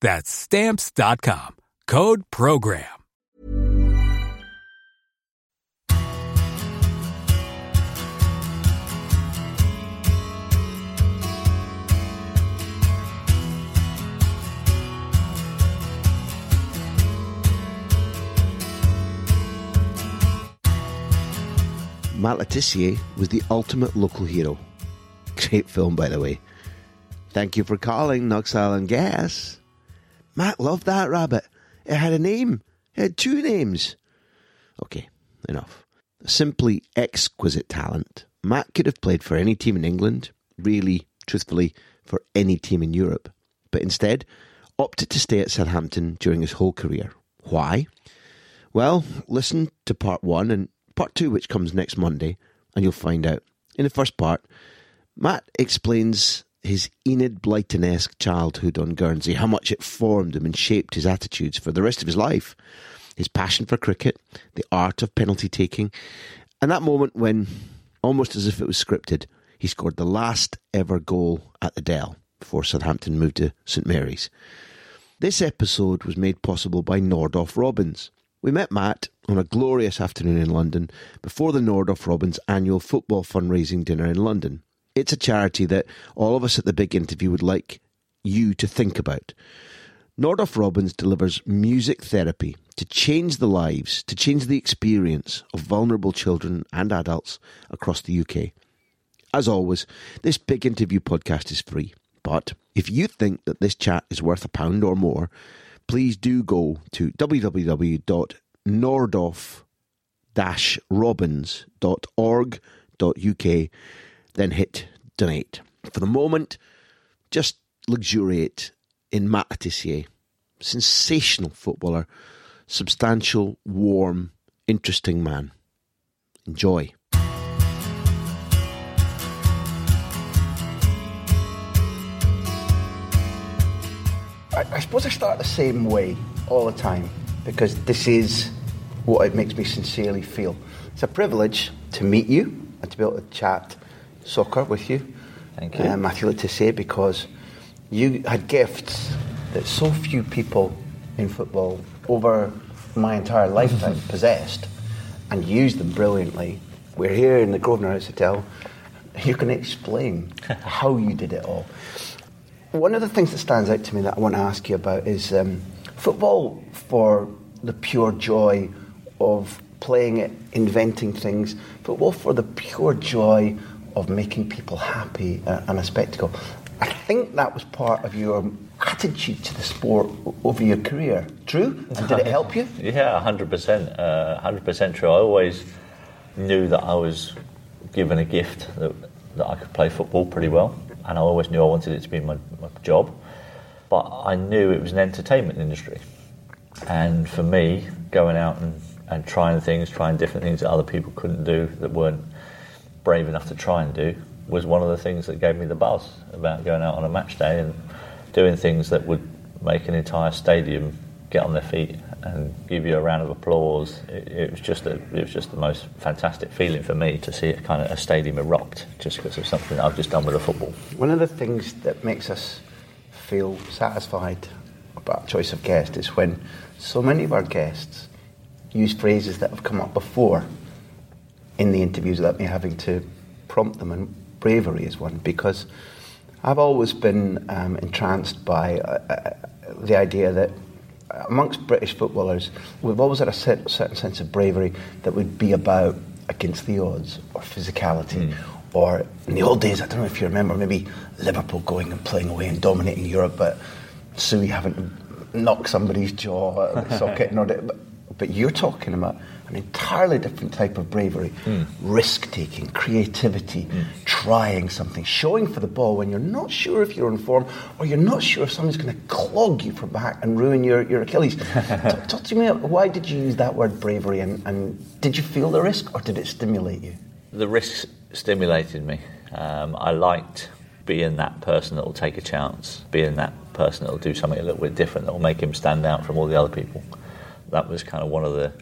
That's stamps.com. Code program. Matt Le was the ultimate local hero. Great film, by the way. Thank you for calling Knox Oil and Gas. Matt loved that rabbit. It had a name. It had two names. Okay, enough. Simply exquisite talent. Matt could have played for any team in England, really, truthfully, for any team in Europe, but instead opted to stay at Southampton during his whole career. Why? Well, listen to part one and part two, which comes next Monday, and you'll find out. In the first part, Matt explains his Enid Blyton esque childhood on Guernsey, how much it formed him and shaped his attitudes for the rest of his life, his passion for cricket, the art of penalty taking, and that moment when, almost as if it was scripted, he scored the last ever goal at the Dell before Southampton moved to St Mary's. This episode was made possible by Nordoff Robbins. We met Matt on a glorious afternoon in London before the Nordoff Robbins annual football fundraising dinner in London. It's a charity that all of us at the big interview would like you to think about. Nordoff Robbins delivers music therapy to change the lives, to change the experience of vulnerable children and adults across the UK. As always, this big interview podcast is free. But if you think that this chat is worth a pound or more, please do go to www.nordoff-robbins.org.uk, then hit donate. For the moment, just luxuriate in Matt Le Tissier. Sensational footballer, substantial, warm, interesting man. Enjoy. I, I suppose I start the same way all the time because this is what it makes me sincerely feel. It's a privilege to meet you and to be able to chat soccer with you. Thank you. Uh, Matthew to say because you had gifts that so few people in football over my entire lifetime possessed and used them brilliantly. We're here in the Grosvenor House Hotel. You can explain how you did it all. One of the things that stands out to me that I want to ask you about is um, football for the pure joy of playing it, inventing things, football for the pure joy of making people happy uh, and a spectacle. I think that was part of your attitude to the sport over your career. True? And did it help you? Yeah, hundred percent, uh, hundred percent true. I always knew that I was given a gift that, that I could play football pretty well, and I always knew I wanted it to be my, my job. But I knew it was an entertainment industry, and for me, going out and, and trying things, trying different things that other people couldn't do, that weren't brave enough to try and do, was one of the things that gave me the buzz about going out on a match day and doing things that would make an entire stadium get on their feet and give you a round of applause. It, it was just a, it was just the most fantastic feeling for me to see a kind of a stadium erupt just because of something I've just done with the football. One of the things that makes us feel satisfied about choice of guest is when so many of our guests use phrases that have come up before in the interviews without me having to prompt them, and bravery is one because I've always been um, entranced by uh, uh, the idea that amongst British footballers, we've always had a certain sense of bravery that would be about against the odds or physicality. Mm. Or in the old days, I don't know if you remember, maybe Liverpool going and playing away and dominating Europe, but Suey having knocked somebody's jaw out of the socket. But, but you're talking about an entirely different type of bravery, mm. risk taking, creativity, mm. trying something, showing for the ball when you're not sure if you're in form or you're not sure if somebody's going to clog you from back and ruin your, your Achilles. talk, talk, to me, why did you use that word bravery and, and did you feel the risk or did it stimulate you? The risk stimulated me. Um, I liked being that person that will take a chance, being that person that will do something a little bit different that will make him stand out from all the other people. That was kind of one of the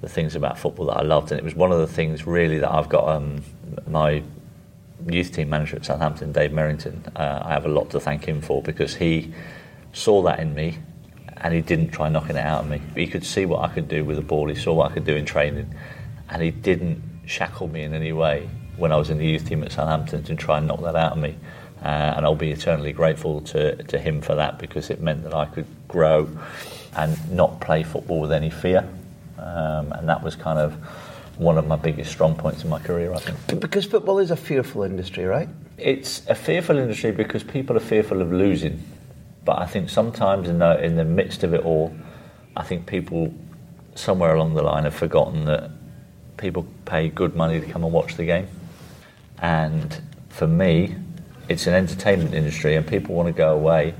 the things about football that I loved, and it was one of the things really that I've got um, my youth team manager at Southampton, Dave Merrington. Uh, I have a lot to thank him for because he saw that in me, and he didn't try knocking it out of me. He could see what I could do with the ball. He saw what I could do in training, and he didn't shackle me in any way when I was in the youth team at Southampton to try and knock that out of me. Uh, and I'll be eternally grateful to, to him for that because it meant that I could grow and not play football with any fear. Um, and that was kind of one of my biggest strong points in my career, I think. Because football is a fearful industry, right? It's a fearful industry because people are fearful of losing. But I think sometimes in the, in the midst of it all, I think people somewhere along the line have forgotten that people pay good money to come and watch the game. And for me, it's an entertainment industry, and people want to go away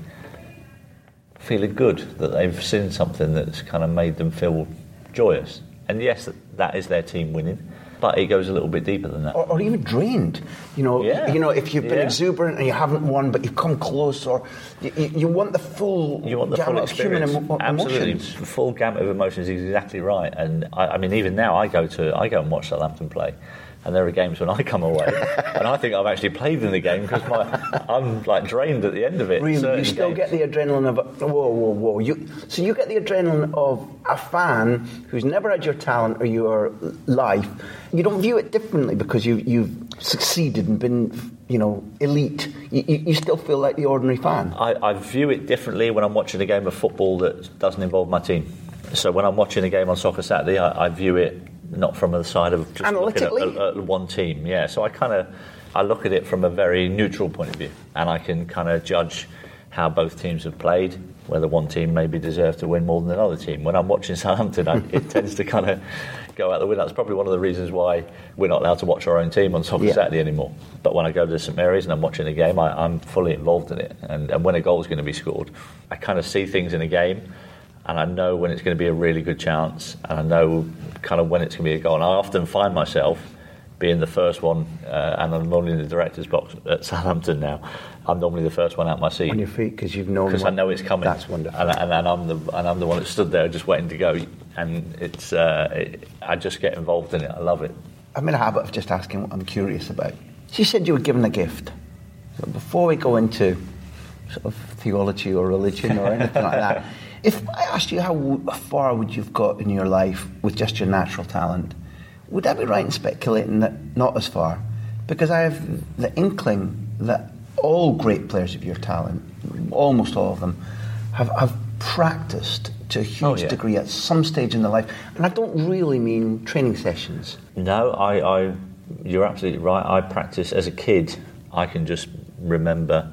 feeling good that they've seen something that's kind of made them feel joyous. And yes, that is their team winning, but it goes a little bit deeper than that. Or, or even drained. You know, yeah. you know, if you've been yeah. exuberant and you haven't won, but you've come close, or you, you want the full you want the gamut full of human emo- Absolutely, emotions. full gamut of emotions is exactly right. And I, I mean, even now, I go to I go and watch Southampton play and there are games when I come away and I think I've actually played in the game because I'm like drained at the end of it. Really, you still games. get the adrenaline of whoa, whoa, whoa. You, so you get the adrenaline of a fan who's never had your talent or your life. You don't view it differently because you, you've succeeded and been, you know, elite. You, you still feel like the ordinary fan. I, I view it differently when I'm watching a game of football that doesn't involve my team. So when I'm watching a game on Soccer Saturday, I, I view it not from the side of just analytically looking at, at, one team. Yeah, so I kind of I look at it from a very neutral point of view, and I can kind of judge how both teams have played, whether one team maybe deserves to win more than another team. When I'm watching Southampton, I, it tends to kind of go out the window. That's probably one of the reasons why we're not allowed to watch our own team on Soccer yeah. Saturday anymore. But when I go to St Mary's and I'm watching a game, I, am fully involved in it. And, and when a goal is going to be scored, I kind of see things in a game and I know when it's going to be a really good chance, and I know kind of when it's going to be a goal. And I often find myself being the first one, uh, and I'm normally in the director's box at Southampton now. I'm normally the first one out my seat on your feet because you've known because I know it's coming. That's wonderful, and, and, and, I'm the and I'm the one that stood there just waiting to go, and it's uh, it, I just get involved in it. I love it. I'm in a habit of just asking what I'm curious about. She said you were given a gift. So before we go into sort of theology or religion or anything like that. If I asked you how far would you've got in your life with just your natural talent, would I be right in speculating that not as far? Because I have the inkling that all great players of your talent, almost all of them, have, have practiced to a huge oh, yeah. degree at some stage in their life. And I don't really mean training sessions. No, I, I you're absolutely right. I practice as a kid. I can just remember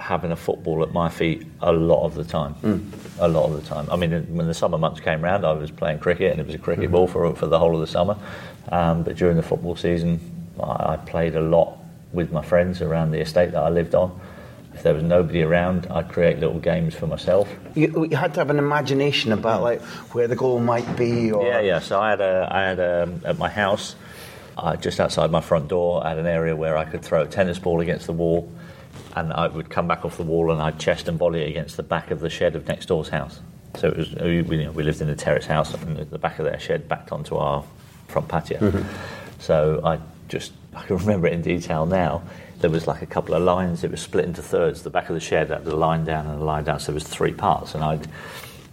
having a football at my feet a lot of the time. Mm. A lot of the time. I mean, when the summer months came round, I was playing cricket and it was a cricket mm. ball for, for the whole of the summer. Um, but during the football season, I, I, played a lot with my friends around the estate that I lived on. If there was nobody around, I'd create little games for myself. You, you had to have an imagination about like where the goal might be. Or... Yeah, yeah. So I had a, I had a, at my house, uh, just outside my front door, I had an area where I could throw a tennis ball against the wall and I would come back off the wall and I'd chest and volley it against the back of the shed of next door's house. So it was, we, you know, we lived in a terrace house, and the back of their shed backed onto our front patio. Mm-hmm. So I just, I can remember it in detail now. There was like a couple of lines, it was split into thirds. The back of the shed had a line down and a line down, so there was three parts. And I'd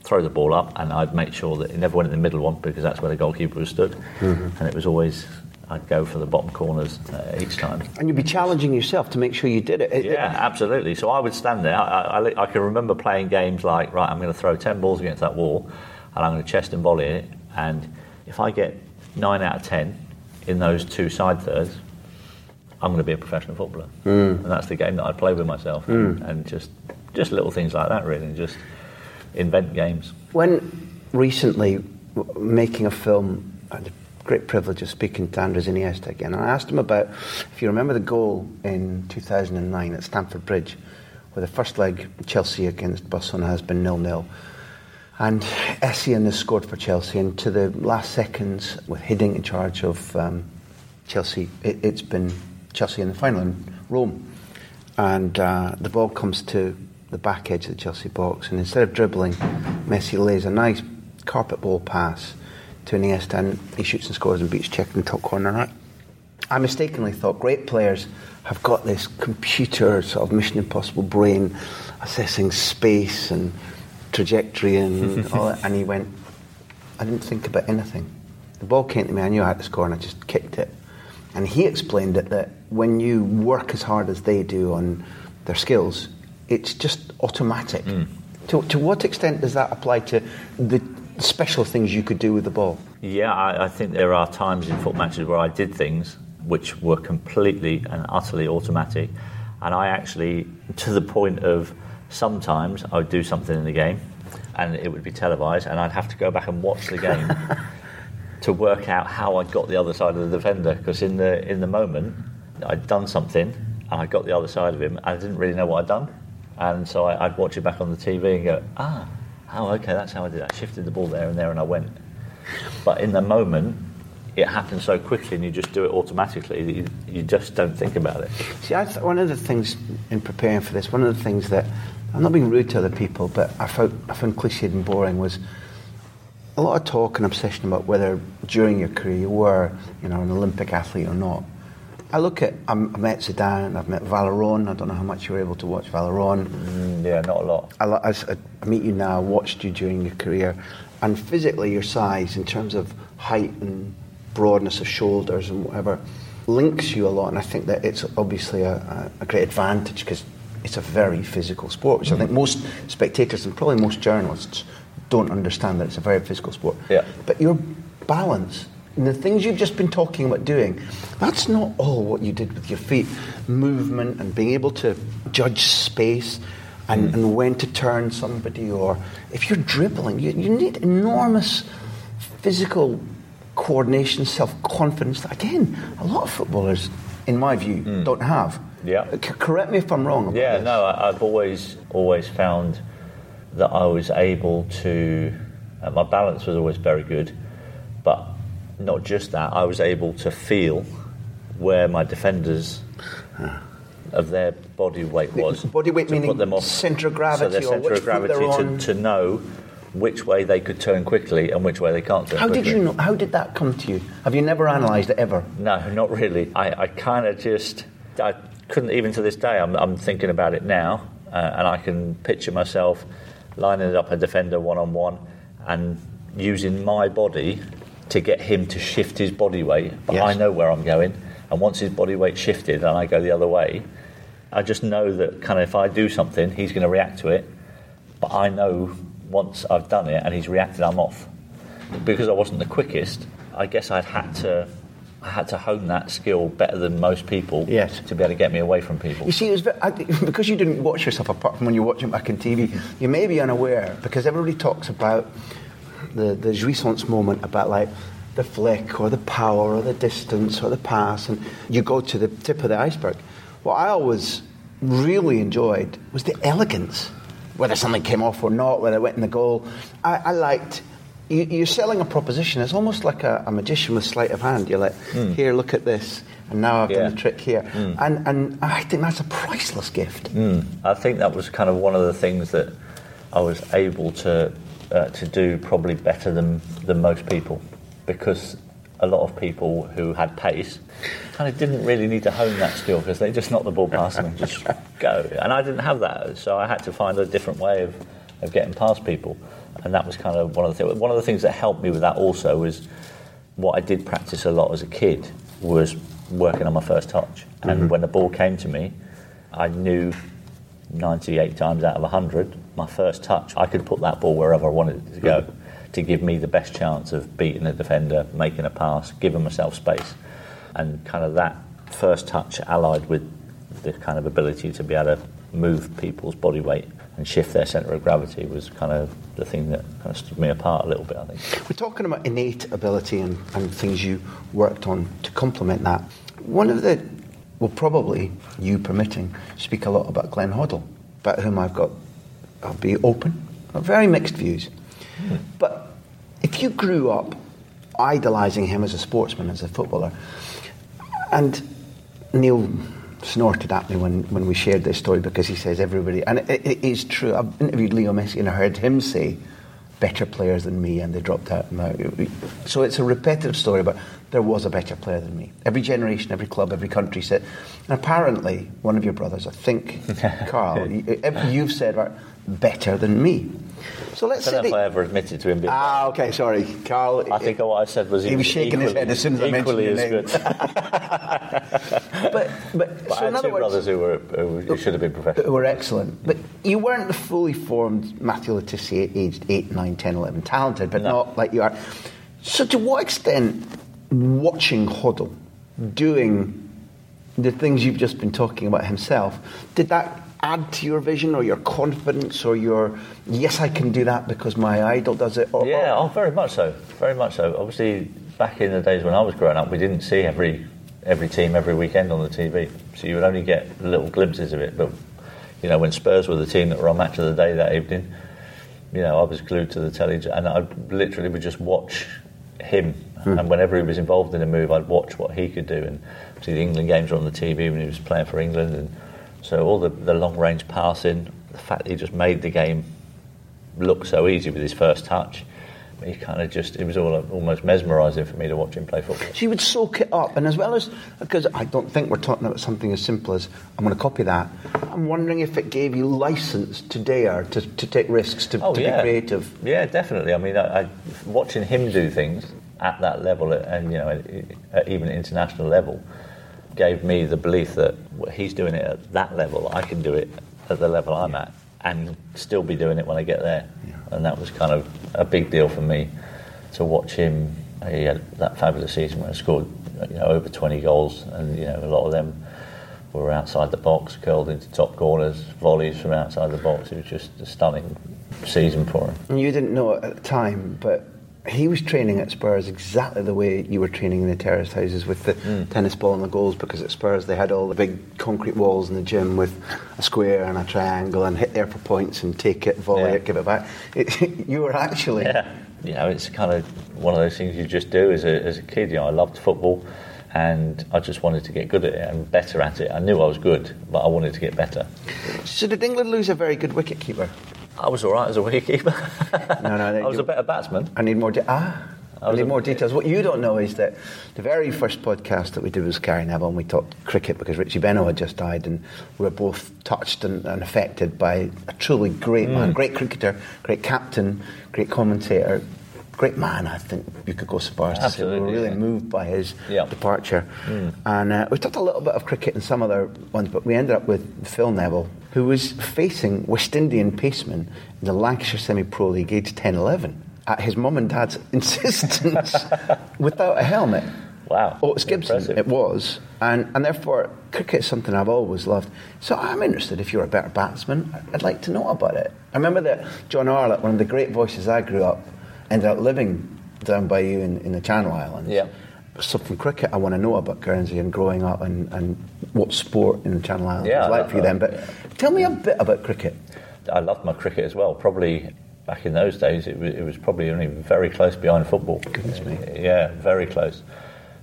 throw the ball up and I'd make sure that it never went in the middle one because that's where the goalkeeper was stood. Mm-hmm. And it was always, I'd go for the bottom corners uh, each time. And you'd be challenging yourself to make sure you did it. It- Yeah, absolutely. So I would stand there. I, I, I can remember playing games like, right, I'm going to throw 10 balls against that wall and I'm going to chest and volley it. And if I get 9 out of 10 in those two side thirds, I'm going to be a professional footballer. And that's the game that I play with myself. And, and just, just little things like that, really. and Just invent games. When recently making a film, I had the great privilege of speaking to Andres Iniesta again, and I asked him about if you remember the goal in 2009 at Stamford Bridge, where the first leg Chelsea against Barcelona has been nil-nil. And Essien has scored for Chelsea, and to the last seconds, with Hiddink in charge of um, Chelsea, it, it's been Chelsea in the final in Rome. And uh, the ball comes to the back edge of the Chelsea box, and instead of dribbling, Messi lays a nice carpet ball pass to Iniesta, and he shoots and scores and beats Cech in the top corner. Right? I, mistakenly thought great players have got this computer sort of Mission Impossible brain assessing space and trajectory and all that. And he went, I didn't think about anything. The ball came to me, I knew I had to score, and I just kicked it. And he explained it that when you work as hard as they do on their skills, it's just automatic. Mm. To, to what extent does that apply to the special things you could do with the ball? Yeah, I, I think there are times in football matches where I did things which were completely and utterly automatic, and I actually, to the point of sometimes I would do something in the game, and it would be televised, and I'd have to go back and watch the game to work out how I got the other side of the defender, because in the in the moment I'd done something and I got the other side of him, and I didn't really know what I'd done, and so I, I'd watch it back on the TV and go, ah, oh, okay, that's how I did. it. I shifted the ball there and there, and I went. But in the moment, it happens so quickly, and you just do it automatically. You, you just don't think about it. See, I th- one of the things in preparing for this, one of the things that I'm not being rude to other people, but I found, I found cliched and boring was a lot of talk and obsession about whether during your career you were, you know, an Olympic athlete or not. I look at, I'm, I met Zidane, I've met Valeron. I don't know how much you were able to watch Valeron. Mm, yeah, not a lot. I, I I meet you now, watched you during your career, and physically your size in terms of height and broadness of shoulders and whatever links you a lot. And I think that it's obviously a, a, a great advantage because it's a very physical sport, which I think most spectators and probably most journalists don't understand that it's a very physical sport. Yeah. But your balance the things you've just been talking about doing, that's not all what you did with your feet. Movement and being able to judge space and, and when to turn somebody, or if you're dribbling, you, you need enormous physical coordination, self confidence that, again, a lot of footballers, in my view, don't have. Yeah. C- correct me if I'm wrong. About Yeah, this. no, I, I've always always found that I was able to. Uh, my balance was always very good, not just that. I was able to feel where my defenders of their body weight was. Body weight meaning put them off. centre of so gravity their centre of gravity to, to know which way they could turn quickly and which way they can't turn How quickly. did you know? How did that come to you? Have you never analysed it ever? No, not really. I, I kind of just, I couldn't even to this day. I'm, I'm thinking about it now, uh, and I can picture myself lining up a defender one on one and using my body to get him to shift his body weight. But Yes. I know where I'm going, and once his body weight shifted and I go the other way, I just know that kind of if I do something, he's going to react to it. But I know once I've done it and he's reacted, I'm off because I wasn't the quickest, I guess I'd had to I had to hone that skill better than most people Yes. to be able to get me away from people. You see, it was ve- I, because you didn't watch yourself apart from when you watch it back on TV. You may be unaware because everybody talks about the the jouissance moment about like the flick or the power or the distance or the pass, and you go to the tip of the iceberg. What I always really enjoyed was the elegance, whether something came off or not, whether it went in the goal. I, I liked. You, you're selling a proposition. It's almost like a, a magician with sleight of hand. You're like, hmm. here, look at this, and now I've Yeah. done a trick here, hmm. and and I think that's a priceless gift. Hmm. I think that was kind of one of the things that I was able to uh, to do probably better than, than most people because a lot of people who had pace kind of didn't really need to hone that skill because they just knocked the ball past them and just go. And I didn't have that, so I had to find a different way of, of getting past people. And that was kind of one of the things. One of the things that helped me with that also was what I did practice a lot as a kid was working on my first touch. And Mm-hmm. when the ball came to me, I knew 98 times out of 100, my first touch, I could put that ball wherever I wanted it to go mm-hmm. to give me the best chance of beating a defender, making a pass, giving myself space. And kind of that first touch allied with the kind of ability to be able to move people's body weight and shift their centre of gravity was kind of the thing that kind of stood me apart a little bit, I think. We're talking about innate ability and, and things you worked on to complement that. One of the, well, probably you permitting, speak a lot about Glenn Hoddle, about whom I've got, I'll be open, very mixed views. But if you grew up idolising him as a sportsman, as a footballer, and Neil snorted at me when, when we shared this story because he says everybody, and it, it is true. I've interviewed Leo Messi and I heard him say, better players than me, and they dropped out. So it's a repetitive story, but there was a better player than me. Every generation, every club, every country said. And apparently, one of your brothers, I think, Carl, you, you've said, right, better than me. So let's I don't know say. if I ever admitted to him being Ah, okay, sorry, Carl. I think what I said was He was shaking his head as soon as I mentioned equally your name. good. but, but, But so I in had other two words, brothers who were who, who should have been who were excellent. But you weren't the fully formed Matthew Le Tissier, aged 8, 9, 10, 11. Talented, but No. not like you are. So, to what extent, watching Hoddle doing the things you've just been talking about himself, did that add to your vision or your confidence or your, yes, I can do that because my idol does it? Or, Yeah, or- oh, very much so. Very much so. Obviously, back in the days when I was growing up, we didn't see every every team every weekend on the TV, so you would only get little glimpses of it. But you know, when Spurs were the team that were on match of the day that evening, you know, I was glued to the telly, and I literally would just watch him. Hmm. And whenever he was involved in a move, I'd watch what he could do. And see, the England games were on the TV when he was playing for England, and so all the, the long range passing, the fact that he just made the game look so easy with his first touch. He kind of just, it was all almost mesmerising for me to watch him play football. You would soak it up, and as well as because I don't think we're talking about something as simple as I'm going to copy that. I'm wondering if it gave you license to dare to, to take risks, to, Oh, to yeah. be creative. Yeah, definitely. I mean, I, I, watching him do things at that level, and you know, at, at even international level, gave me the belief that he's doing it at that level. I can do it at the level I'm at, and still be doing it when I get there. And that was kind of a big deal for me to watch him. He had that fabulous season where he scored, you know, over 20 goals, and you know, a lot of them were outside the box, curled into top corners, volleys from outside the box. It was just a stunning season for him. You didn't know it at the time, but he was training at Spurs exactly the way you were training in the terrace houses with the hmm. tennis ball and the goals. Because at Spurs they had all the big concrete walls in the gym with a square and a triangle, and hit there for points and take it, volley Yeah. it, give it back. It, you were actually Yeah, you know, it's kind of one of those things you just do as a, as a kid. You know, I loved football, and I just wanted to get good at it and better at it. I knew I was good, but I wanted to get better. So did England lose a very good wicket keeper? I was all right as a wicketkeeper. No, no, I was a better batsman. I need more. De- ah, I, I need a- more details. What you don't know is that the very first podcast that we did was Gary Neville, and we talked cricket because Richie Benaud had just died, and we were both touched and, and affected by a truly great Mm. man, great cricketer, great captain, great commentator. Great man, I think you could go so far as to say we were really yeah. moved by his Yeah. departure. And uh, we talked a little bit of cricket and some other ones, but we ended up with Phil Neville, who was facing West Indian pacemen in the Lancashire Semi Pro League, age 10 11, at his mum and dad's insistence without a helmet. Wow, Otis Gibson, impressive. it was. And, and therefore, cricket is something I've always loved. So I'm interested if you're a better batsman. I'd like to know about it. I remember that John Arlott, one of the great voices I grew up, ended up living down by you in, in the Channel Islands. Yeah. So from cricket, I want to know about Guernsey and growing up and, and what sport in the Channel Islands Yeah, was like for you then. But tell me a bit about cricket. I loved my cricket as well. Probably back in those days, it was, it was probably only very close behind football. Goodness me. Yeah, very close.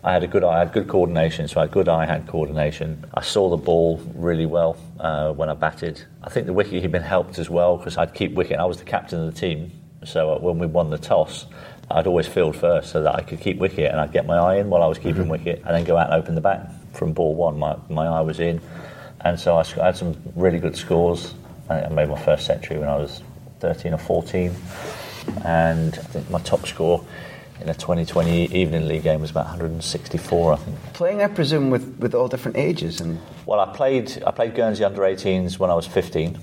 I had a good eye, I had good coordination, so I had good eye, had coordination. I saw the ball really well uh, when I batted. I think the wicket had been helped as well because I'd keep wicket. I was the captain of the team, So uh, when we won the toss, I'd always field first so that I could keep wicket and I'd get my eye in while I was keeping wicket and then go out and open the bat from ball one. My, my eye was in. And so I, sc- I had some really good scores. I think I made my first century when I was 13 or 14. And I think my top score in a 2020 Evening League game was about 164, I think. Playing, I presume, with, with all different ages and Well, I played I played Guernsey under 18s when I was 15,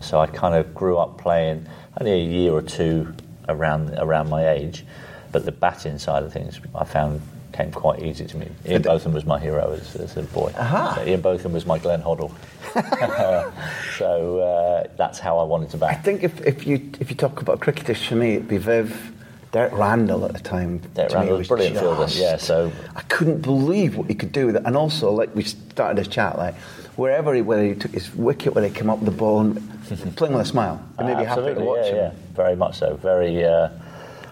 so I kind of grew up playing only a year or two around around my age, but the batting side of things I found came quite easy to me. Ian Botham was my hero as, as a boy. Aha. So Ian Botham was my Glenn Hoddle. so uh, that's how I wanted to bat. I think if, if you if you talk about cricketers for me, it'd be Viv, Derek Randall at the time. Derek Randall was brilliant fielder, yeah, so- I couldn't believe what he could do with it, and also like we started this chat, like wherever he whether he took his wicket, whether he came up with the ball, and playing with a smile, and maybe happy to watch yeah, him. yeah, very much so. Very uh,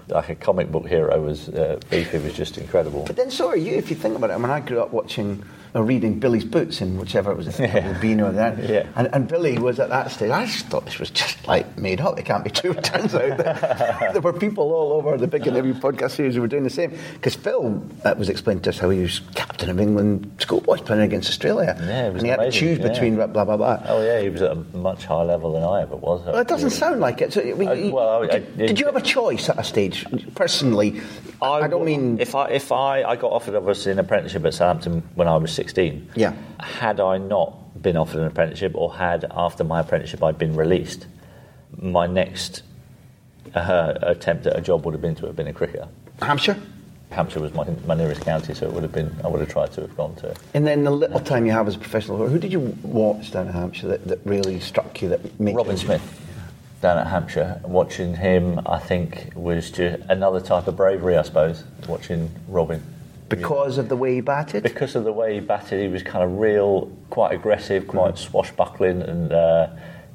like a comic book hero was uh, Beefy was just incredible. But then so are you, if you think about it. I mean, I grew up watching reading Billy's Boots in whichever it was, yeah. Beano or that. Yeah. And, and Billy was at that stage. I just thought this was just like made up. It can't be true. It turns out that there were people all over the Big Interview podcast series who were doing the same. Because Phil that was explaining to us how he was captain of England schoolboys playing against Australia. Yeah, it was and he had to choose yeah. between blah, blah, blah. Oh yeah, he was at a much higher level than I ever was. Well, it doesn't sound like it. So, I mean, uh, you- well, I- I- did, did you have a choice at a stage, personally? I, don't mean. if I if I, I got offered obviously an apprenticeship at Southampton when I was 16. Yeah. Had I not been offered an apprenticeship, or had after my apprenticeship I'd been released, my next uh, attempt at a job would have been to have been a cricketer. Hampshire? Hampshire was my, my nearest county, so it would have been I would have tried to have gone to. And then the little time you have as a professional, who did you watch down in Hampshire that, that really struck you? That made Robin Smith down at Hampshire. Watching him, I think, was just another type of bravery, I suppose. Watching Robin. Because of the way he batted. because of the way he batted, he was kind of real, quite aggressive, quite swashbuckling, and uh,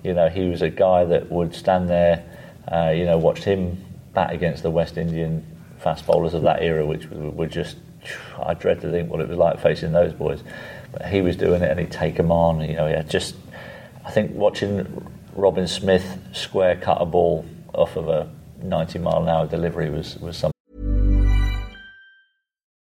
you know he was a guy that would stand there. Uh, you know, watched him bat against the West Indian fast bowlers of that era, which were were just. I dread to think what it was like facing those boys, but he was doing it, and he'd take them on. You know, he had just. I think watching Robin Smith square cut a ball off of a 90 mile an hour delivery was was something.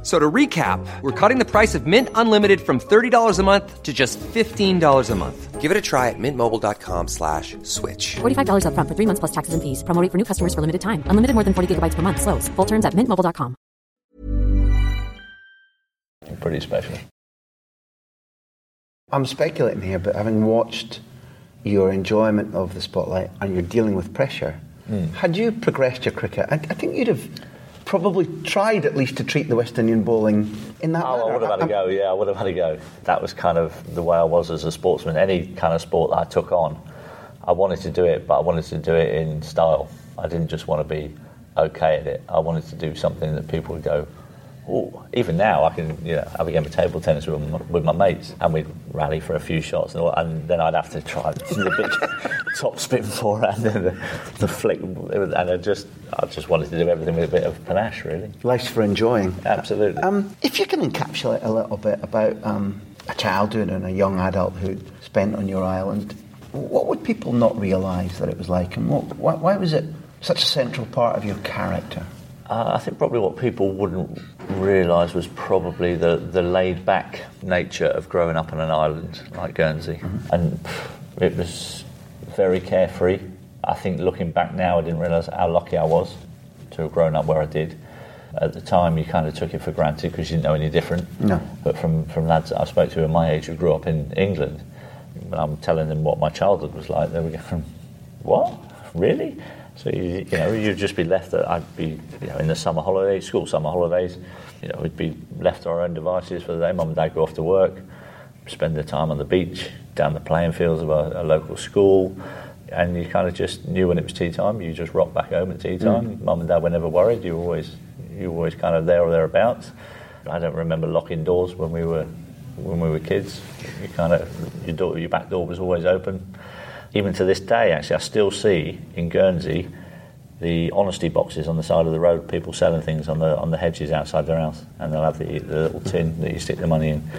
F- So to recap, we're cutting the price of Mint Unlimited from $30 a month to just $15 a month. Give it a try at mintmobile.com slash switch. $45 upfront for three months plus taxes and fees. Promo rate for new customers for limited time. Unlimited more than 40 gigabytes per month. Slows. Full terms at mintmobile.com. Pretty special. I'm speculating here, but having watched your enjoyment of the spotlight and you're dealing with pressure, Hmm. had you progressed your cricket, I, I think you'd have probably tried at least to treat the West Indian bowling in that Oh, manner. I would have had a go. Yeah, I would have had a go. That was kind of the way I was as a sportsman. Any kind of sport that I took on, I wanted to do it, but I wanted to do it in style. I didn't just want to be okay at it. I wanted to do something that people would go, oh, even now I can you know, have a game of table tennis with my, with my mates and we'd rally for a few shots and, all, and then I'd have to try the top spin forehand and the, the flick. And I just, I just wanted to do everything with a bit of panache, really. Life's for enjoying. Absolutely. Um, if you can encapsulate a little bit about um, a childhood and a young adulthood spent on your island, what would people not realise that it was like, and what, why, why was it such a central part of your character? Uh, I think probably what people wouldn't realise was probably the, the laid back nature of growing up on an island like Guernsey. And pff, it was very carefree. I think looking back now, I didn't realise how lucky I was to have grown up where I did. At the time, you kind of took it for granted because you didn't know any different. No. But from, from lads that I spoke to at my age who grew up in England, when I'm telling them what my childhood was like, they were going, "What? Really?" So you, you know, you'd just be left. At, I'd be you know in the summer holidays, school summer holidays. You know, we'd be left to our own devices for the day. Mum and dad go off to work, spend their time on the beach, down the playing fields of a, a local school, and you kind of just knew when it was tea time. You just rocked back home at tea mm. time. Mum and dad were never worried. You were always you were always kind of there or thereabouts. I don't remember locking doors when we were when we were kids. You kind of your door, your back door was always open. even to this day, actually, I still see in Guernsey the honesty boxes on the side of the road, people selling things on the on the hedges outside their house, and they'll have the, the little tin that you stick the money in,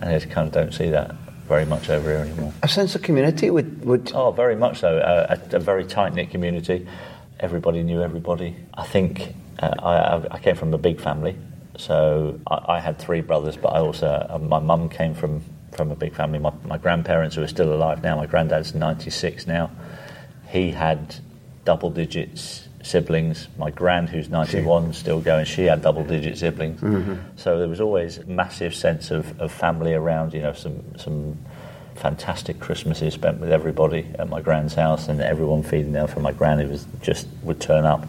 and I just kind of don't see that very much over here anymore. A sense of community would. would Oh, very much so. Uh, a, a very tight knit community. Everybody knew everybody. I think uh, I, I came from a big family, so I, I had three brothers, but I also uh, my mum came from from a big family. My, my grandparents who are still alive now. My granddad's ninety six now. He had double digits siblings. My grand, who's 91, still going, she had double digit siblings. Mm-hmm. So there was always a massive sense of, of family around, you know, some, some fantastic Christmases spent with everybody at my grand's house and everyone feeding there for my grand. It was just would turn up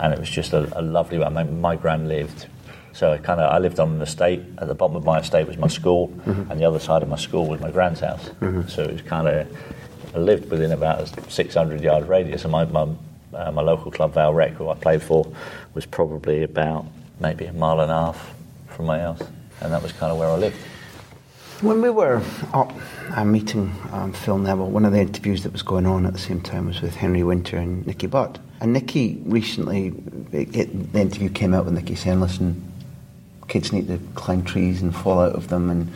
and it was just a, a lovely I mean, my grand lived. So I kind of I lived on an estate. At the bottom of my estate was my school, mm-hmm. and the other side of my school was my grand's house. Mm-hmm. So it was kind of I lived within about a 600 yard radius, and my my, uh, my local club Vale Rec, who I played for, was probably about maybe a mile and a half from my house, and that was kind of where I lived. When we were up uh, meeting um, Phil Neville, one of the interviews that was going on at the same time was with Henry Winter and Nicky Butt. And Nicky recently, it, it- the interview came out with Nicky saying, listen, kids need to climb trees and fall out of them, and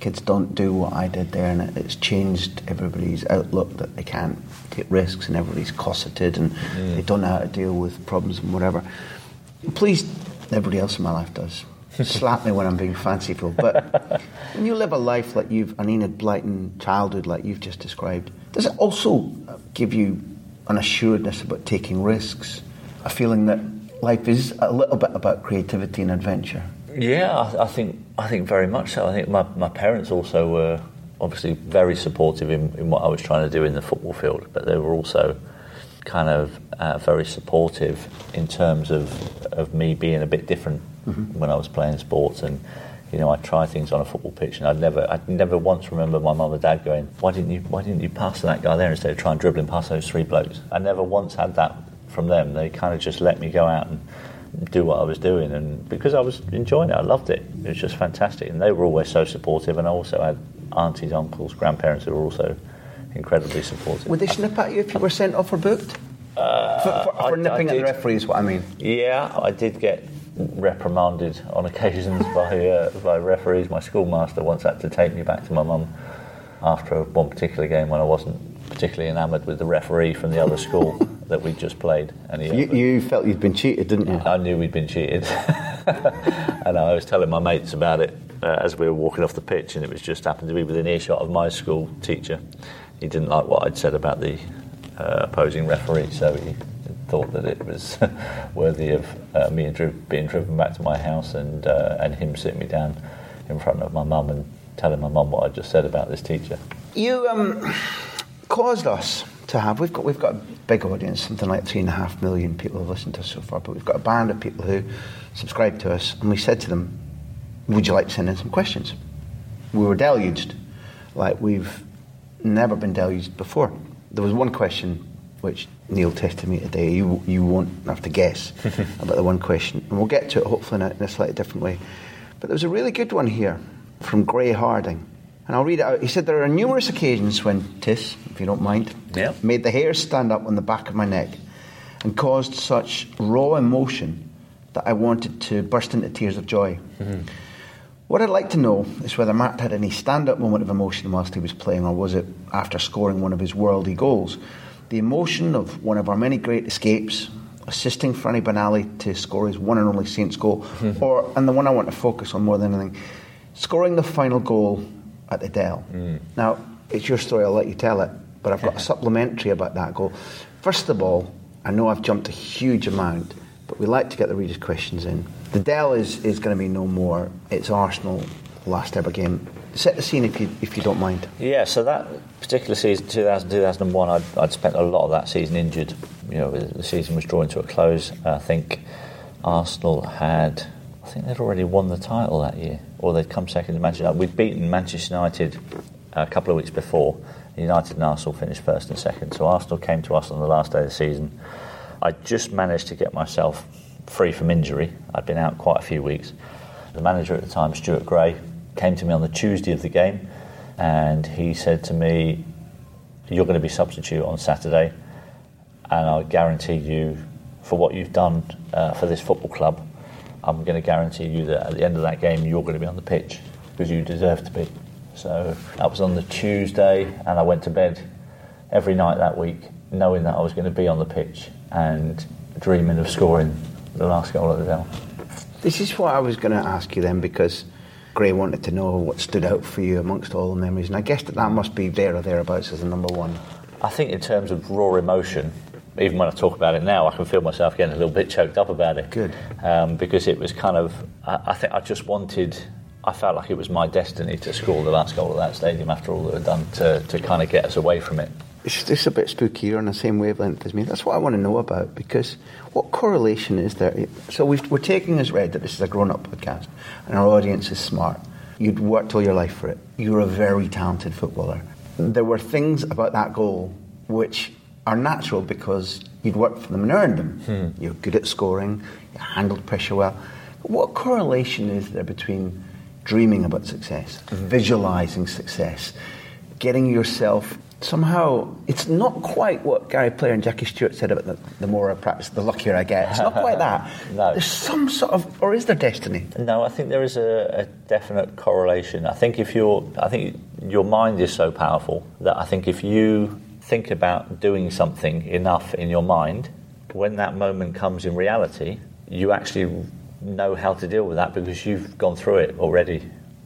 kids don't do what I did there, and it's changed everybody's outlook that they can't take risks, and everybody's cosseted, and they don't know how to deal with problems and whatever. Please, everybody else in my life does. Slap me when I'm being fanciful, but when you live a life like you've an Enid Blyton childhood like you've just described, does it also give you an assuredness about taking risks, a feeling that life is a little bit about creativity and adventure? Yeah, I, I think I think very much so. I think my, my parents also were obviously very supportive in, in what I was trying to do in the football field, but they were also kind of uh, very supportive in terms of of me being a bit different when I was playing sports and. You know, I try things on a football pitch, and I'd never, I'd never once remember my mum and dad going, "Why didn't you, why didn't you pass to that guy there instead of trying dribbling past those three blokes?" I never once had that from them. They kind of just let me go out and do what I was doing, and because I was enjoying it, I loved it. It was just fantastic, and they were always so supportive. And I also had aunties, uncles, grandparents who were also incredibly supportive. Would they snip at you if you were sent off or booked? for for, for I- I nipping at the did. referee is what I mean. Yeah, I did get reprimanded on occasions by uh, by referees. My schoolmaster once had to take me back to my mum after one particular game when I wasn't particularly enamoured with the referee from the other school that we'd just played. And he, You, you felt you'd been cheated, didn't you? I knew we'd been cheated, and I was telling my mates about it uh, as we were walking off the pitch, and it was just happened to be within earshot of my school teacher. He didn't like what I'd said about the uh, opposing referee, so he thought that it was worthy of uh, me dri- being driven back to my house and uh, and him sitting me down in front of my mum and telling my mum what I just said about this teacher. You um, caused us to have. We've got we've got a big audience, something like three and a half million people have listened to us so far. But we've got a band of people who subscribe to us, and we said to them, "Would you like to send in some questions?" We were deluged, like we've never been deluged before. There was one question which Neil tested me today. You you won't have to guess about the one question, and we'll get to it hopefully in a, in a slightly different way. But there was a really good one here from Gray Harding. And I'll read it out. He said, There are numerous occasions when Tiss, if you don't mind, Yeah. made the hair stand up on the back of my neck and caused such raw emotion that I wanted to burst into tears of joy. Mm-hmm. What I'd like to know is whether Matt had any stand up moment of emotion whilst he was playing, or was it after scoring one of his worldy goals? The emotion of one of our many great escapes, assisting Franny Benali to score his one and only Saints goal, or, and the one I want to focus on more than anything, scoring the final goal at the Dell. Mm. Now, it's your story, I'll let you tell it, but I've got a supplementary about that goal. First of all, I know I've jumped a huge amount, but we like to get the readers' questions in. The Dell is, is going to be no more. It's Arsenal last ever game. Set the scene if you if you don't mind. Yeah, so that particular season, 2000, 2001, I'd, I'd spent a lot of that season injured. You know, the season was drawing to a close. I think Arsenal had, I think they'd already won the title that year, or they'd come second to Manchester United. We'd beaten Manchester United a couple of weeks before. United and Arsenal finished first and second. So Arsenal came to us on the last day of the season. I just managed to get myself free from injury. I'd been out quite a few weeks. The manager at the time, Stuart Gray, came to me on the Tuesday of the game and he said to me, you're going to be substitute on Saturday, and I guarantee you, for what you've done uh, for this football club, I'm going to guarantee you that at the end of that game, you're going to be on the pitch because you deserve to be. So that was on the Tuesday, and I went to bed every night that week knowing that I was going to be on the pitch and dreaming of scoring the last goal of the day. This is what I was going to ask you then because Gray wanted to know what stood out for you amongst all the memories, and I guess that that must be there or thereabouts as the number one. I think in terms of raw emotion, even when I talk about it now, I can feel myself getting a little bit choked up about it. Good. Um, because it was kind of, I, I think I just wanted, I felt like it was my destiny to score the last goal at that stadium after all that had done to, to kind of get us away from it. It's, it's a bit spooky. You're on the same wavelength as me. That's what I want to know about because what correlation is there? So we've, we're taking as read that this is a grown up podcast and our audience is smart. You'd worked all your life for it. You're a very talented footballer. There were things about that goal which are natural because you'd worked for them and earned them. Hmm. You're good at scoring, you handled pressure well. But what correlation is there between dreaming about success, mm-hmm. visualizing success, getting yourself somehow it's not quite what Gary Player and Jackie Stewart said about the, the more I practice, the luckier I get. It's not quite that. No. There's some sort of, or is there destiny? No, I think there is a, a definite correlation. I think if you're, I think your mind is so powerful that I think if you think about doing something enough in your mind, when that moment comes in reality, you actually know how to deal with that because you've gone through it already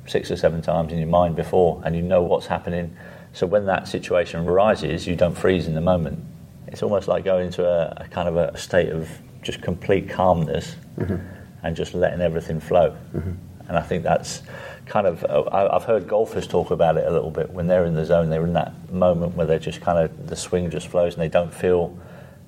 six or seven times in your mind before and you know what's happening. So when that situation arises, you don't freeze in the moment. It's almost like going into a, a kind of a state of just complete calmness mm-hmm. and just letting everything flow. Mm-hmm. And I think that's kind of, uh, I've heard golfers talk about it a little bit. When they're in the zone, they're in that moment where they're just kind of, the swing just flows and they don't feel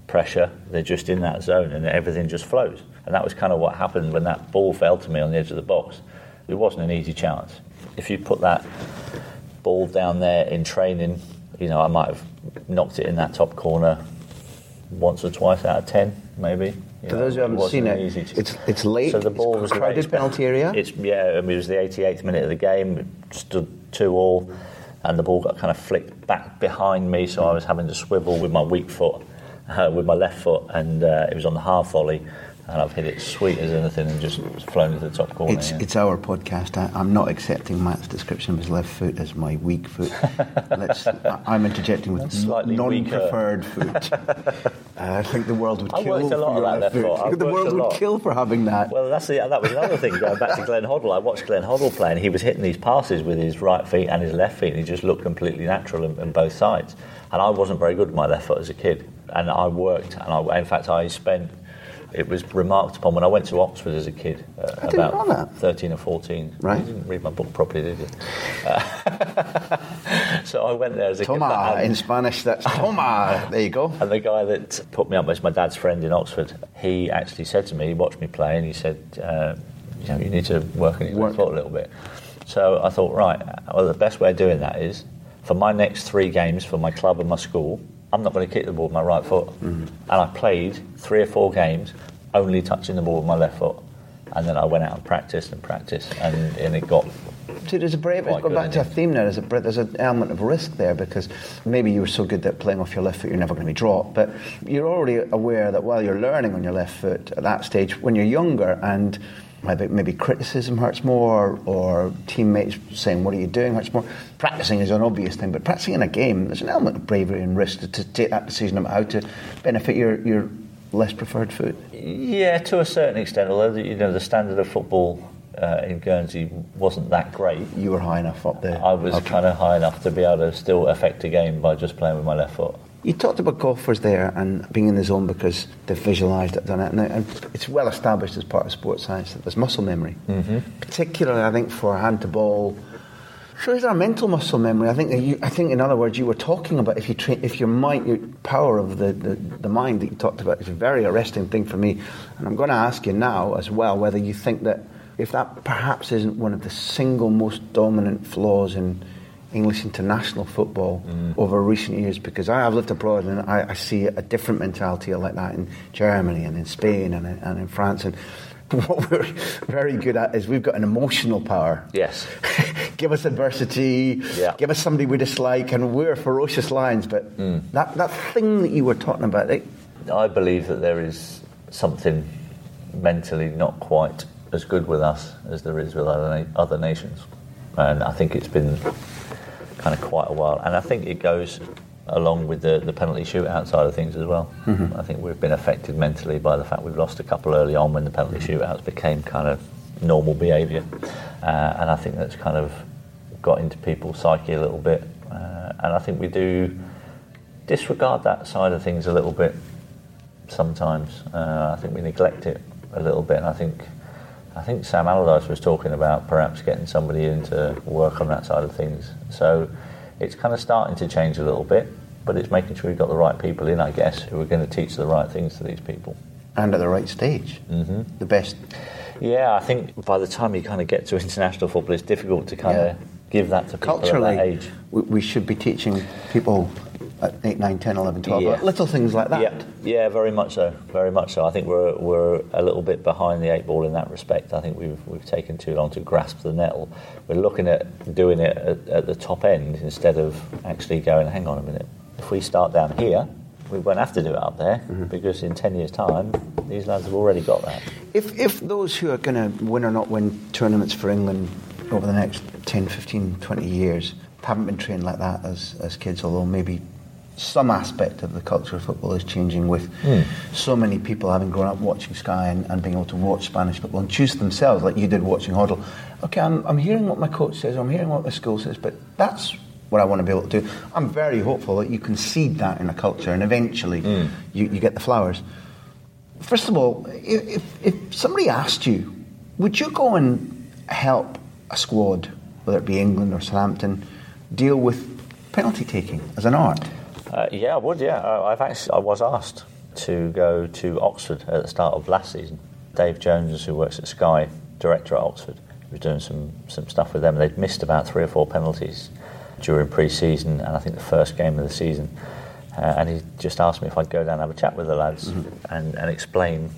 pressure. They're just in that zone and everything just flows. And that was kind of what happened when that ball fell to me on the edge of the box. It wasn't an easy chance. If you put that ball down there in training, you know, I might have knocked it in that top corner once or twice out of ten, maybe. For know, those who haven't seen it, to- it's- it's late, So the ball it's was crowded late. penalty area. It's yeah, I mean, it was the 88th minute of the game. It stood two all, and the ball got kind of flicked back behind me, so I was having to swivel with my weak foot, uh, with my left foot, and uh, it was on the half volley, and I've hit it sweet as anything and just flown into the top corner. It's, yeah. it's our podcast. I, I'm not accepting Matt's description of his left foot as my weak foot. Let's, I- I'm interjecting with Slightly non-preferred foot. Uh, I think the world would I kill for your that left foot. The world would kill for having that. Well, that's the, that was another thing. Going back to Glenn Hoddle, I watched Glenn Hoddle play, and he was hitting these passes with his right feet and his left feet, and he just looked completely natural on, on both sides. And I wasn't very good with my left foot as a kid, and I worked, and I, in fact, I spent. It was remarked upon when I went to Oxford as a kid, uh, I didn't about know that. 13 or 14. Right. You didn't read my book properly, did you? Uh, so I went there as a kid. Toma kid. in Spanish. That's Toma. There you go. And the guy that put me up was my dad's friend in Oxford. He actually said to me, he watched me play, and he said, uh, you know, you need to work on your foot a little bit. So I thought, right, well, the best way of doing that is for my next three games for my club and my school, I'm not going to kick the ball with my right foot. Mm-hmm. And I played three or four games only touching the ball with my left foot. And then I went out and practiced and practiced, and, and it got See, there's a brave. Quite Go good, back to a theme there. There's, a, there's an element of risk there because maybe you were so good that playing off your left foot, you're never going to be dropped. But you're already aware that while you're learning on your left foot at that stage, when you're younger and maybe, maybe criticism hurts more or teammates saying, What are you doing? hurts more. Practicing is an obvious thing, but practicing in a game, there's an element of bravery and risk to, to take that decision about how to benefit your, your less preferred foot. Yeah, to a certain extent. Although the, you know the standard of football uh, in Guernsey wasn't that great, You were high enough up there. I was Okay. kind of high enough to be able to still affect a game by just playing with my left foot. You talked about golfers there and being in the zone because they've visualised it, done it, and it's well established as part of sports science that there's muscle memory. Mm-hmm. Particularly, I think for hand to ball. So is there a mental muscle memory? I think that you, I think in other words, you were talking about if you train, if your mind, your power of the, the, the mind that you talked about is a very arresting thing for me. And I'm going to ask you now as well whether you think that if that perhaps isn't one of the single most dominant flaws in English international football over recent years because I have lived abroad and I, I see a different mentality like that in Germany and in Spain and in, and in France. And what we're very good at is we've got an emotional power. Yes. give us adversity, Yeah. give us somebody we dislike, and we're ferocious lions. But Hmm. that, that thing that you were talking about, it, I believe that there is something mentally not quite as good with us as there is with other, other nations. And I think it's been kind of quite a while. And I think it goes along with the, the penalty shootout side of things as well. I think we've been affected mentally by the fact we've lost a couple early on when the penalty shootouts became kind of normal behaviour. Uh, and I think that's kind of got into people's psyche a little bit. Uh, and I think we do disregard that side of things a little bit sometimes. Uh, I think we neglect it a little bit, and I think I think Sam Allardyce was talking about perhaps getting somebody in to work on that side of things. So it's kind of starting to change a little bit, but it's making sure you've got the right people in, I guess, who are going to teach the right things to these people. and at the right stage, mm-hmm. the best. Yeah, I think by the time you kind of get to international football, it's difficult to kind Yeah. of give that to people at that age. we, should be teaching people 8, 9, 10, 11, 12, Yeah. little things like that. Yeah, yeah, very much so, very much so. I think we're we're a little bit behind the eight ball in that respect. I think we've we've taken too long to grasp the nettle. We're looking at doing it at, at the top end instead of actually going. Hang on a minute. If we start down here, we won't have to do it up there mm-hmm. because in ten years' time, these lads have already got that. If, if those who are going to win or not win tournaments for England over the next 10, 15, 20 years haven't been trained like that as, as kids, although maybe some aspect of the culture of football is changing with hmm. so many people having grown up watching Sky and, and being able to watch Spanish football and choose themselves, like you did watching Hoddle. Okay, I'm, I'm hearing what my coach says, I'm hearing what the school says, but that's what I want to be able to do. I'm very hopeful that you can seed that in a culture and eventually hmm. you, you get the flowers. First of all, if, if somebody asked you, would you go and help a squad, whether it be England or Southampton, deal with penalty taking as an art? Uh, yeah, I would. Yeah, I, I've actually I was asked to go to Oxford at the start of last season. Dave Jones, who works at Sky, director at Oxford, was doing some some stuff with them. They'd missed about three or four penalties during pre-season, and I think the first game of the season. Uh, and he just asked me if I'd go down and have a chat with the lads and, and explain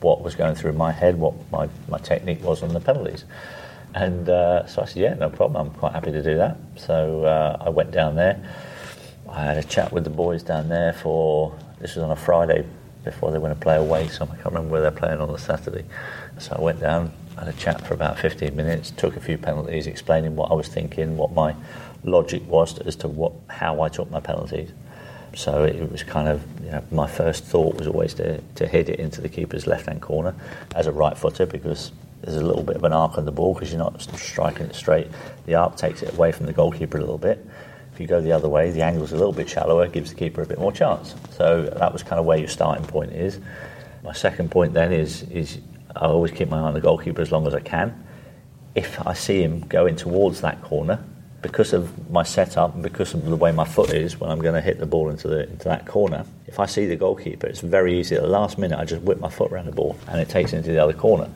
what was going through my head, what my, my technique was on the penalties. And uh, so I said, yeah, no problem. I'm quite happy to do that. So uh, I went down there. I had a chat with the boys down there for this was on a Friday before they went to play away, so I can't remember where they're playing on the Saturday. So I went down, had a chat for about 15 minutes, took a few penalties, explaining what I was thinking, what my logic was as to what how I took my penalties. So it was kind of you know, my first thought was always to, to hit it into the keeper's left hand corner as a right footer because there's a little bit of an arc on the ball because you're not striking it straight. The arc takes it away from the goalkeeper a little bit. If you go the other way, the angle's a little bit shallower, gives the keeper a bit more chance. So that was kind of where your starting point is. My second point then is is I always keep my eye on the goalkeeper as long as I can. If I see him going towards that corner, because of my setup and because of the way my foot is when I'm going to hit the ball into the into that corner, if I see the goalkeeper, it's very easy. At the last minute, I just whip my foot around the ball and it takes it into the other corner.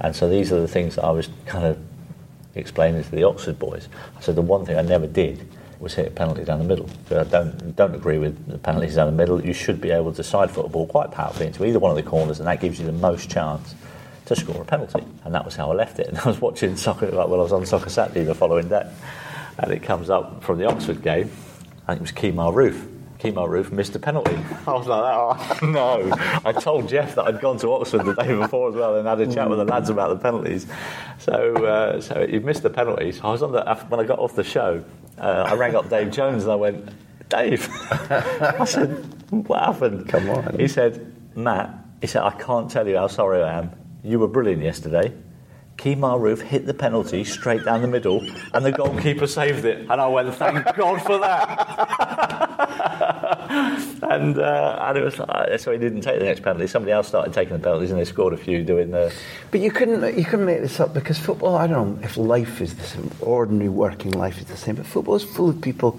And so these are the things that I was kind of explaining to the Oxford boys. I said the one thing I never did was hit a penalty down the middle. So I don't don't agree with the penalties down the middle. You should be able to side foot a ball quite powerfully into either one of the corners, and that gives you the most chance to score a penalty. And that was how I left it. And I was watching soccer like when I was on Soccer Saturday the following day, and it comes up from the Oxford game. Think it was Kemar Roofe. Kemar Roofe missed a penalty. I was like, oh no. I told Jeff that I'd gone to Oxford the day before as well and had a chat with the lads about the penalties. So, uh, so he missed the penalties. I was on the, when I got off the show, uh, I rang up Dave Jones and I went, Dave, I said, what happened? Come on. He said, Matt, he said, I can't tell you how sorry I am. You were brilliant yesterday. Kemar Roofe hit the penalty straight down the middle, and the goalkeeper saved it. And I went, thank God for that. and uh, and it was like, so he didn't take the next penalty. Somebody else started taking the penalties, and they scored a few doing the. But you couldn't you couldn't make this up because football. I don't know if life is the same, ordinary working life is the same, but football is full of people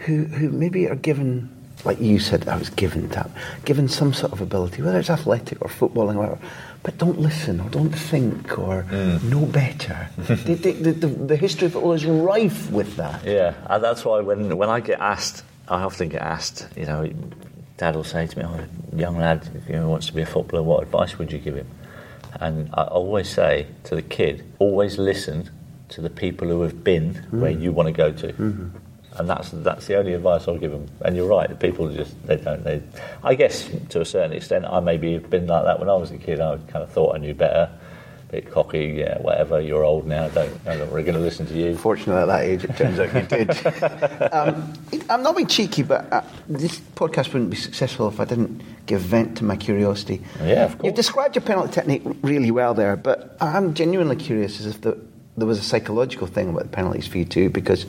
who who maybe are given, like you said, I was given that, given some sort of ability, whether it's athletic or footballing, or whatever. But don't listen or don't think or know better. the, the, the, the, the history of football is rife with that. Yeah, and that's why when when I get asked, I often get asked. You know, Dad will say to me, "Oh, young lad, if he wants to be a footballer, what advice would you give him?" And I always say to the kid, always listen to the people who have been where mm. you want to go to. Mm-hmm. And that's that's the only advice I'll give them. And you're right, the people just they don't. They, I guess to a certain extent, I maybe have been like that when I was a kid. I kind of thought I knew better, bit cocky, yeah, whatever. You're old now. Don't not really going to listen to you. Fortunately, at that age, it turns out you did. um, I'm not being cheeky, but uh, this podcast wouldn't be successful if I didn't give vent to my curiosity. Yeah, of course. You've described your penalty technique really well there, but I'm genuinely curious as if the, there was a psychological thing about the penalties for you too, because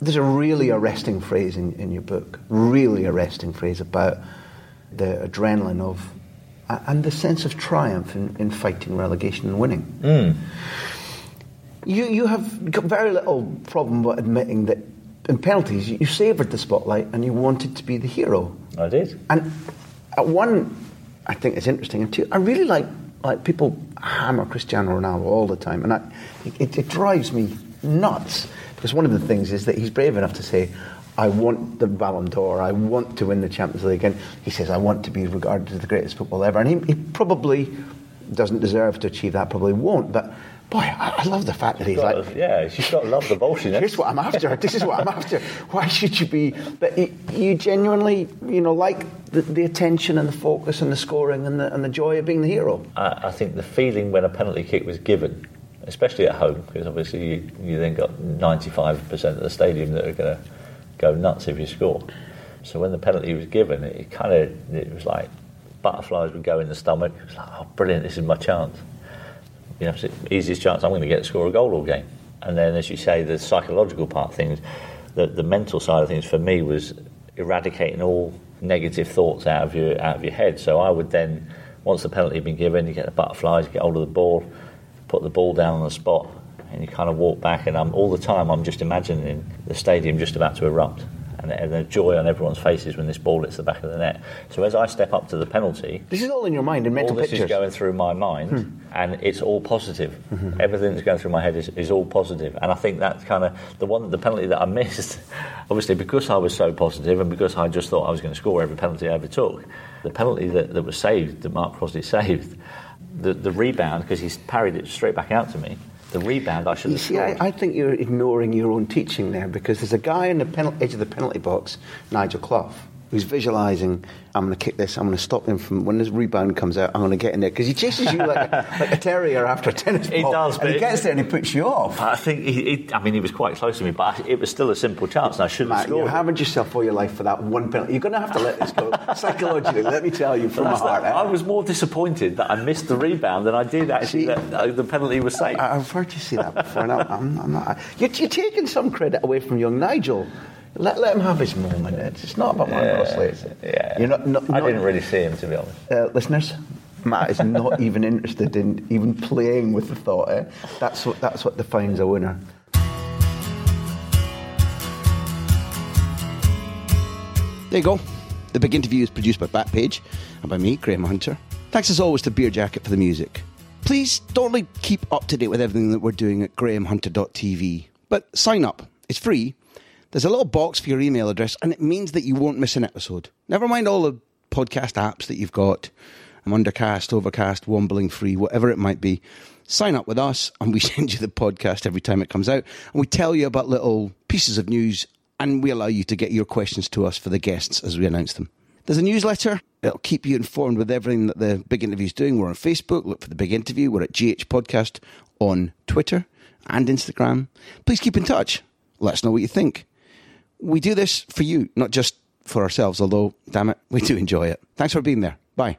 there's a really arresting phrase in, in your book, really arresting phrase about the adrenaline of and the sense of triumph in, in fighting relegation and winning. Mm. You, you have got very little problem with admitting that in penalties you, you savoured the spotlight and you wanted to be the hero. I did. And at one, I think it's interesting, and two, I really like like people hammer Cristiano Ronaldo all the time, and I, it, it drives me nuts because one of the things is that he's brave enough to say, "I want the Ballon d'Or, I want to win the Champions League," and he says, "I want to be regarded as the greatest football ever," and he, he probably doesn't deserve to achieve that, probably won't, but. Boy, I, I love the fact that he's Got like, to- yeah, she's got to love the bullshit. Here's what I'm after. This is what I'm after. Why should you be? But y- you genuinely, you know, like the, the attention and the focus and the scoring and the, and the joy of being the hero. I, I think the feeling when a penalty kick was given, especially at home, because obviously you, you then got 95% of the stadium that are going to go nuts if you score. So when the penalty was given, it, it kind of it was like butterflies would go in the stomach. It was like, oh, brilliant! This is my chance. You know, it's the easiest chance I'm going to get to score a goal all game. And then, as you say, the psychological part of things, the, the mental side of things for me was eradicating all negative thoughts out of your out of your head. So I would then, once the penalty had been given, you get the butterflies, you get hold of the ball, put the ball down on the spot, and you kind of walk back. And I'm all the time I'm just imagining the stadium just about to erupt. And, and the joy on everyone's faces when this ball hits the back of the net. So as I step up to the penalty, This is all in your mind in mental all this pictures. is going through my mind, hmm. and it's all positive. Mm-hmm. Everything that's going through my head is, is all positive, and I think that's kind of the one, the penalty that I missed. Obviously, because I was so positive, and because I just thought I was going to score every penalty I ever took, the penalty that, that was saved, that Mark Crossley saved, the, the rebound because he's parried it straight back out to me. The rebound I should have see, scored. I, I think you're ignoring your own teaching there because there's a guy in the edge of the penalty box, Nigel Clough, who's visualising, I'm going to kick this, I'm going to stop him from, when this rebound comes out, I'm going to get in there. Because he chases you like a, like a terrier after a tennis ball. He does, but he gets there and he puts you off. I think he, he, I mean he was quite close to me, but it was still a simple chance, and I should have Matt, you scored. it. hammered yourself all your life for that one penalty. You're going to have to let this go psychologically. Let me tell you from my heart. eh? I was more disappointed that I missed the rebound than I did actually See- that uh, the penalty was saved. I- I've heard you say that before, and I'm, I'm, I'm not. You're, you're taking some credit away from young Nigel. Let, let him have his moment. It's, it's not about Mark Crossley. It's, yeah, You're not, not, I not- didn't really see him to be honest. uh, listeners. Matt is not even interested in even playing with the thought. Eh? That's what that's what defines a winner. There you go. The big interview is produced by Backpage and by me, Graham Hunter. Thanks as always to Beer Jacket for the music. Please don't only keep up to date with everything that we're doing at grahamhunter.tv, but sign up. It's free. There's a little box for your email address, and it means that you won't miss an episode. Never mind all the podcast apps that you've got. I'm Undercast, Overcast, Wombling Free, whatever it might be. Sign up with us, and we send you the podcast every time it comes out. And we tell you about little pieces of news, and we allow you to get your questions to us for the guests as we announce them. There's a newsletter. It'll keep you informed with everything that the Big Interview's doing. We're on Facebook. Look for the Big Interview. We're at GH Podcast on Twitter and Instagram. Please keep in touch. Let us know what you think. We do this for you, not just for ourselves, although, damn it, we do enjoy it. Thanks for being there. Bye.